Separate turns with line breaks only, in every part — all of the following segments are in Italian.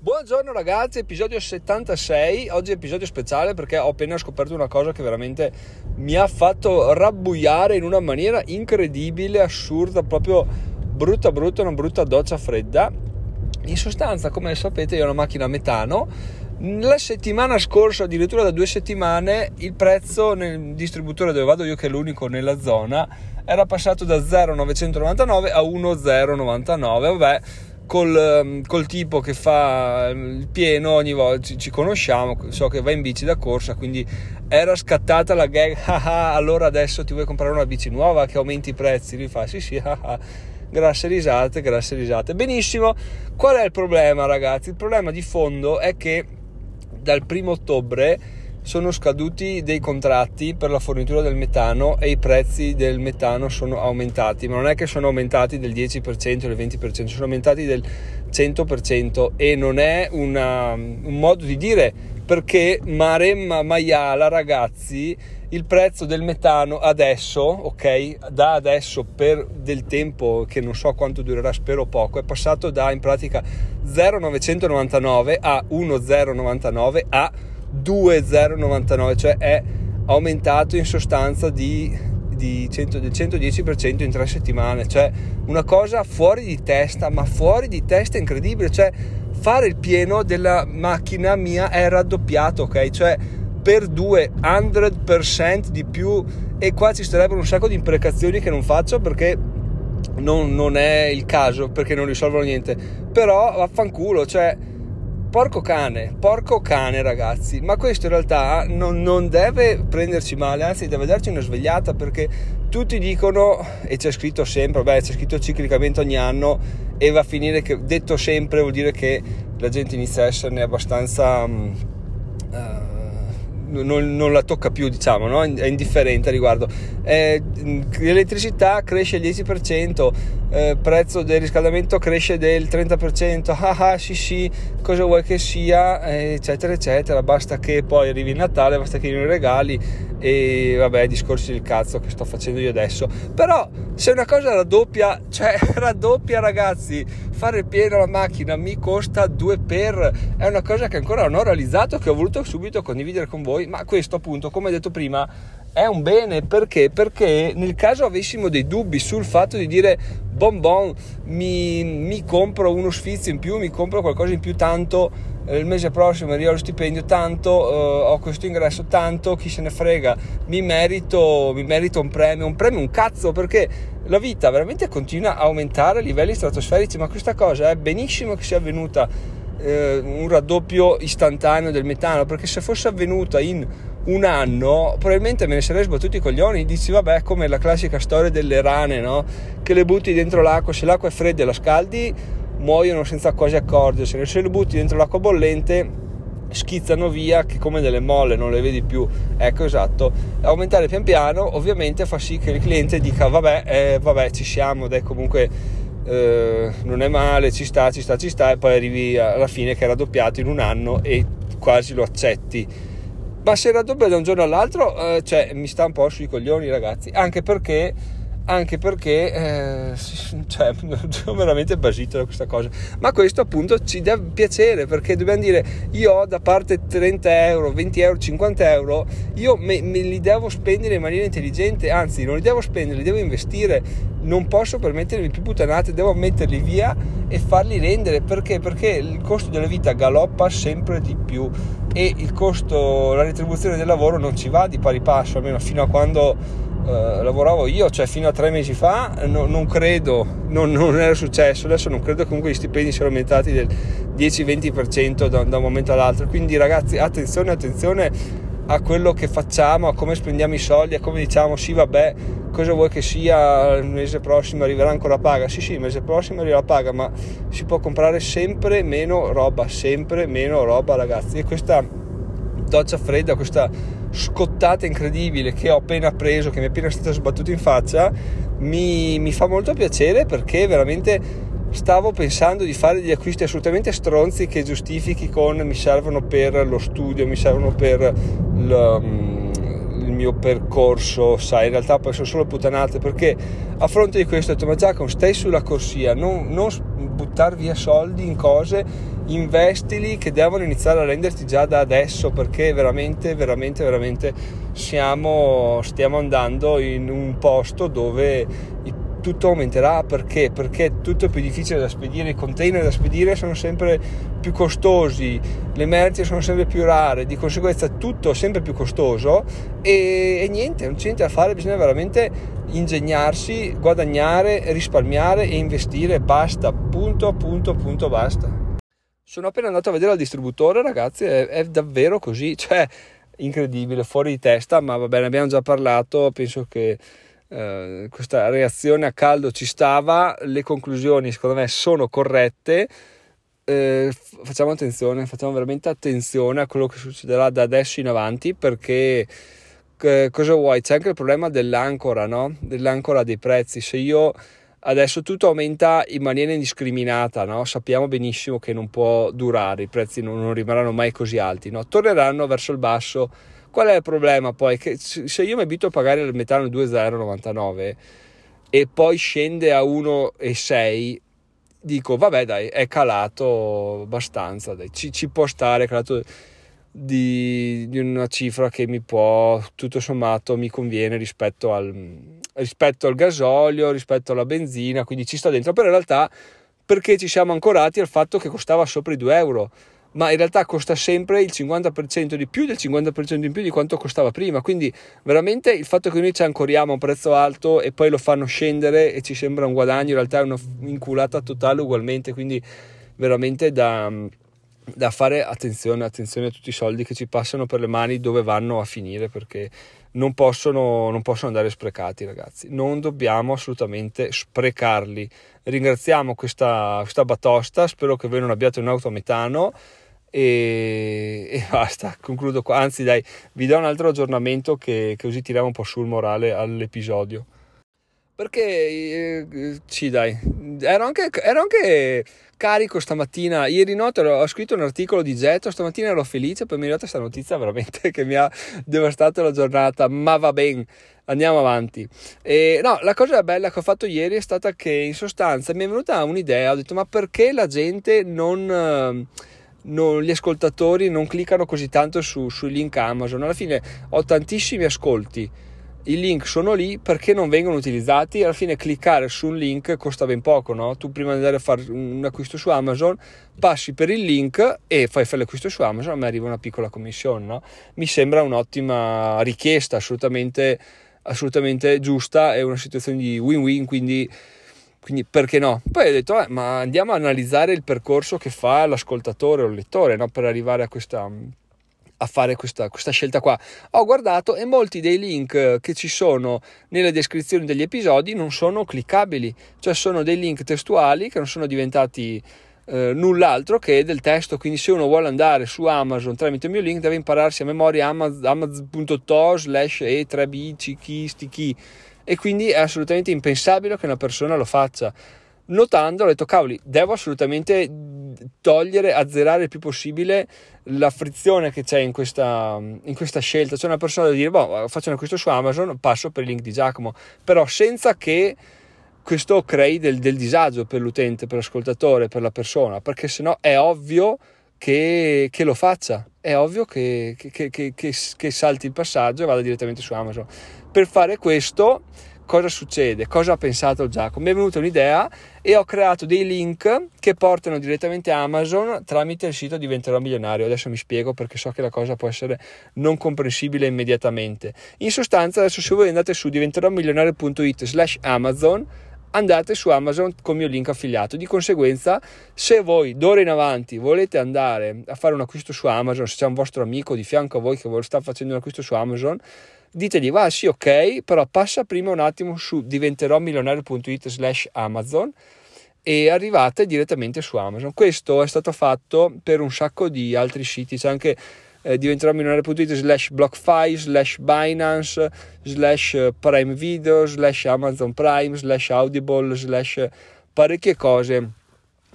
Buongiorno ragazzi, episodio 76, oggi episodio speciale perché ho appena scoperto una cosa che veramente mi ha fatto rabbuiare in una maniera incredibile, assurda, proprio brutta brutta, una brutta doccia fredda. In sostanza, come sapete, io ho una macchina a metano. La settimana scorsa, addirittura da due settimane, il prezzo nel distributore dove vado io, che è l'unico nella zona, era passato da 0,999 a 1,099. Vabbè, col, ehm, col, tipo che fa il pieno ogni volta ci, ci, conosciamo so che va in bici da corsa quindi era scattata la gag ah, ah, allora adesso ti vuoi comprare una bici nuova che aumenti i prezzi? Lui fa sì sì ah, ah. grasse risate grasse risate. Benissimo. Qual è il problema ragazzi? Il problema di fondo è che dal primo ottobre sono scaduti dei contratti per la fornitura del metano e i prezzi del metano sono aumentati, ma non è che sono aumentati del 10% o del 20%, sono aumentati del 100% e non è una, un modo di dire perché Maremma Maiala ragazzi il prezzo del metano adesso, ok, da adesso per del tempo che non so quanto durerà, spero poco, è passato da in pratica 0,999 a 1,099 a 2,099, cioè è aumentato in sostanza di, di 100, del 110% in tre settimane, cioè una cosa fuori di testa, ma fuori di testa incredibile, cioè fare il pieno della macchina mia è raddoppiato, ok? Cioè per 200% di più. E qua ci sarebbero un sacco di imprecazioni che non faccio perché non, non è il caso, perché non risolvono niente, però vaffanculo, cioè Porco cane, porco cane ragazzi, ma questo in realtà non, non, deve prenderci male, anzi deve darci una svegliata perché tutti dicono, e c'è scritto sempre, beh c'è scritto ciclicamente ogni anno e va a finire che detto sempre vuol dire che la gente inizia a esserne abbastanza... Uh, non, non, la tocca più, diciamo, no? è indifferente a riguardo. Eh, l'elettricità cresce il 10%, eh, prezzo del riscaldamento cresce del 30%, ah ah sì sì, cosa vuoi che sia, eh, eccetera eccetera, basta che poi arrivi il Natale, basta che arrivino i regali e vabbè, discorsi del cazzo che sto facendo io adesso. Però se una cosa raddoppia, cioè raddoppia ragazzi, fare pieno la macchina mi costa 2 per, è una cosa che ancora non ho realizzato, che ho voluto subito condividere con voi, ma questo appunto, come detto prima, è un bene perché? Perché nel caso avessimo dei dubbi sul fatto di dire bon bon mi, mi compro uno sfizio in più, mi compro qualcosa in più tanto eh, il mese prossimo arrivo allo stipendio tanto, eh, ho questo ingresso tanto, chi se ne frega, mi merito, mi merito un premio, un premio un cazzo perché la vita veramente continua a aumentare a livelli stratosferici, ma questa cosa è benissimo che sia avvenuta eh, un raddoppio istantaneo del metano, perché se fosse avvenuta in un anno probabilmente me ne sarei sbattuti i coglioni dici vabbè come la classica storia delle rane no? che le butti dentro l'acqua se l'acqua è fredda e la scaldi muoiono senza quasi accorgersene. Se le butti dentro l'acqua bollente schizzano via che come delle molle non le vedi più. Ecco esatto. Aumentare pian piano ovviamente fa sì che il cliente dica vabbè eh, vabbè ci siamo dai comunque eh, non è male ci sta ci sta ci sta e poi arrivi alla fine che è raddoppiato in un anno e quasi lo accetti ma se da un giorno all'altro, eh, cioè, mi sta un po' sui coglioni, ragazzi. Anche perché anche perché eh, cioè, sono veramente basito da questa cosa. Ma questo appunto ci deve piacere perché dobbiamo dire io ho da parte 30 euro 20 euro 50 euro io me, me, li devo spendere in maniera intelligente anzi non li devo spendere li devo investire. Non posso permettermi più puttanate devo metterli via e farli rendere. Perché? Perché il costo della vita galoppa sempre di più e il costo la retribuzione del lavoro non ci va di pari passo almeno fino a quando eh, lavoravo io, cioè fino a tre mesi fa, no, non credo, non, non, era successo, adesso non credo comunque gli stipendi siano aumentati del 10-20% da, da un momento all'altro, quindi ragazzi attenzione, attenzione a quello che facciamo, a come spendiamo i soldi, a come diciamo sì vabbè, cosa vuoi che sia, il mese prossimo arriverà ancora la paga, sì sì, il mese prossimo arriva la paga, ma si può comprare sempre meno roba, sempre meno roba ragazzi. E questa doccia fredda, questa scottata incredibile che ho appena preso, che mi è appena stata sbattuta in faccia, mi, mi fa molto piacere perché veramente stavo pensando di fare degli acquisti assolutamente stronzi che giustifichi con mi servono per lo studio, mi servono per il, mm, mio percorso, sai, in realtà sono solo puttanate perché a fronte di questo ho detto ma Giacomo stai sulla corsia, non, non buttare via soldi in cose investili che devono iniziare a renderti già da adesso perché veramente, veramente, veramente siamo, stiamo andando in un posto dove tutto aumenterà perché? Perché tutto è più difficile da spedire, i container da spedire sono sempre più costosi, le merci sono sempre più rare, di conseguenza tutto è sempre più costoso e, e niente, non c'è niente da fare, bisogna veramente ingegnarsi, guadagnare, risparmiare e investire, basta, punto, punto, punto, basta. Sono appena andato a vedere il distributore, ragazzi, è, è davvero così, cioè incredibile, fuori di testa, ma va bene, abbiamo già parlato, penso che eh, questa reazione a caldo ci stava, le conclusioni secondo me sono corrette. Eh, facciamo attenzione, facciamo veramente attenzione a quello che succederà da adesso in avanti perché eh, cosa vuoi? C'è anche il problema dell'ancora, no? Dell'ancora dei prezzi. Se io adesso tutto aumenta in maniera indiscriminata, no? sappiamo benissimo che non può durare, i prezzi non, non rimarranno mai così alti, no? torneranno verso il basso Qual è il problema poi? Che se io mi abito a pagare il metano 2,099 e poi scende a 1,6 dico vabbè dai è calato abbastanza dai. Ci, ci può stare è calato di, di, una cifra che mi può tutto sommato mi conviene rispetto al, rispetto al gasolio rispetto alla benzina quindi ci sta dentro però in realtà perché ci siamo ancorati al fatto che costava sopra i 2 euro ma in realtà costa sempre il 50% di più del 50% in più di quanto costava prima. Quindi veramente il fatto che noi ci ancoriamo a un prezzo alto e poi lo fanno scendere e ci sembra un guadagno, in realtà è una inculata totale ugualmente. Quindi veramente da, da fare attenzione, attenzione a tutti i soldi che ci passano per le mani dove vanno a finire perché non possono, non possono andare sprecati ragazzi, non dobbiamo assolutamente sprecarli. Ringraziamo questa, questa batosta, spero che voi non abbiate un'auto a metano e, e, basta, concludo qua. Anzi, dai, vi do un altro aggiornamento che, così tiriamo un po' sul morale all'episodio. Perché eh, sì, dai, ero anche, ero anche, carico stamattina. Ieri notte ho scritto un articolo di getto. Stamattina ero felice. Poi mi è arrivata questa notizia veramente che mi ha devastato la giornata. Ma va bene, andiamo avanti. E, no, la cosa bella che ho fatto ieri è stata che in sostanza mi è venuta un'idea. Ho detto, ma perché la gente non non, gli ascoltatori non cliccano così tanto su, sui link Amazon. Alla fine ho tantissimi ascolti, i link sono lì perché non vengono utilizzati. Alla fine cliccare su un link costa ben poco, no? Tu prima di andare a fare un acquisto su Amazon passi per il link e fai fare l'acquisto su Amazon, a me arriva una piccola commissione, no? Mi sembra un'ottima richiesta, assolutamente, assolutamente giusta, è una situazione di win-win, quindi quindi perché no? Poi ho detto, eh, ma andiamo a analizzare il percorso che fa l'ascoltatore o il lettore no? per arrivare a questa, a fare questa, questa, scelta qua. Ho guardato e molti dei link che ci sono nelle descrizioni degli episodi non sono cliccabili, cioè sono dei link testuali che non sono diventati eh, null'altro che del testo. Quindi se uno vuole andare su Amazon tramite il mio link deve impararsi a memoria amazon.to slash e3b chi sti chi e quindi è assolutamente impensabile che una persona lo faccia. Notando, ho detto, cavoli, devo assolutamente togliere, azzerare il più possibile la frizione che c'è in questa, in questa scelta. C'è una persona da dire, boh, faccio un acquisto su Amazon, passo per il link di Giacomo, però senza che questo crei del, del disagio per l'utente, per l'ascoltatore, per la persona, perché sennò è ovvio che, lo faccia. È ovvio che, che, che, salti il passaggio e vada direttamente su Amazon. Per fare questo, cosa succede? Cosa ha pensato Giacomo? Mi è venuta un'idea e ho creato dei link che portano direttamente a Amazon tramite il sito Diventerò Milionario. Adesso mi spiego perché so che la cosa può essere non comprensibile immediatamente. In sostanza, adesso se voi andate su diventeròmilionario.it slash Amazon andate su Amazon con il mio link affiliato. Di conseguenza, se voi d'ora in avanti volete andare a fare un acquisto su Amazon, se c'è un vostro amico di fianco a voi che sta facendo un acquisto su Amazon, ditegli va sì ok, però passa prima un attimo su diventeròmilionario.it slash Amazon e arrivate direttamente su Amazon. Questo è stato fatto per un sacco di altri siti, c'è anche eh, diventerò milionario.it slash BlockFi, slash Binance, slash Prime Video, slash Amazon Prime, slash Audible, slash parecchie cose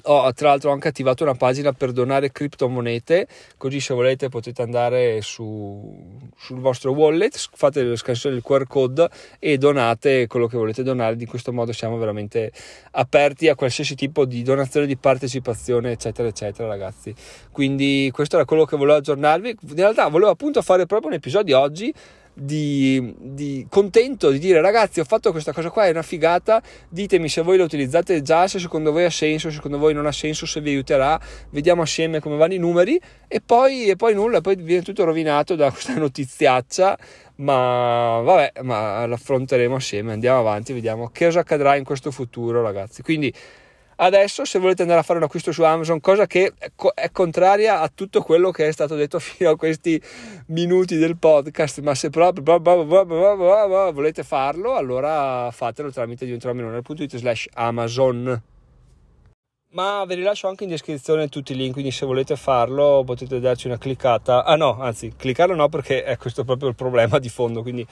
ho tra l'altro anche attivato una pagina per donare criptomonete, così se volete potete andare su, sul vostro wallet, fate la scansione del QR code e donate quello che volete donare. In questo modo siamo veramente aperti a qualsiasi tipo di donazione, di partecipazione, eccetera, eccetera, ragazzi. Quindi questo era quello che volevo aggiornarvi. In realtà volevo appunto fare proprio un episodio oggi di, di, contento di dire ragazzi ho fatto questa cosa qua è una figata ditemi se voi la utilizzate già se secondo voi ha senso se secondo voi non ha senso se vi aiuterà vediamo assieme come vanno i numeri. E poi, e poi nulla poi viene tutto rovinato da questa notiziaccia ma vabbè ma l'affronteremo assieme andiamo avanti vediamo che cosa accadrà in questo futuro ragazzi. Quindi Adesso, se volete andare a fare un acquisto su Amazon, cosa che è contraria a tutto quello che è stato detto fino a questi minuti del podcast, ma se proprio volete farlo, allora fatelo tramite diventeromilionario.it slash Amazon. Ma ve li lascio anche in descrizione tutti i link, quindi se volete farlo potete darci una cliccata. Ah no, anzi, cliccarlo no perché è questo proprio il problema di fondo, quindi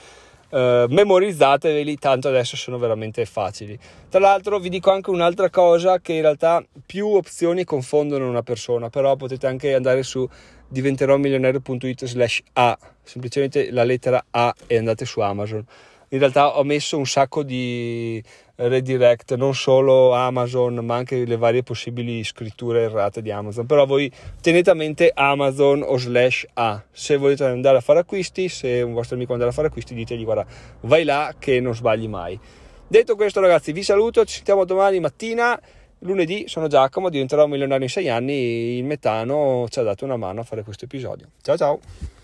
Uh, memorizzateveli, tanto adesso sono veramente facili. Tra l'altro vi dico anche un'altra cosa che in realtà più opzioni confondono una persona, però potete anche andare su diventeromilionario.it slash A, semplicemente la lettera A e andate su Amazon in realtà ho messo un sacco di redirect, non solo Amazon, ma anche le varie possibili scritture errate di Amazon. Però voi tenete a mente Amazon o slash A. Se volete andare a fare acquisti, se un vostro amico andare a fare acquisti, ditegli guarda, vai là che non sbagli mai. Detto questo, ragazzi, vi saluto, ci sentiamo domani mattina. Lunedì sono Giacomo, diventerò milionario in sei anni. Il metano ci ha dato una mano a fare questo episodio. Ciao ciao!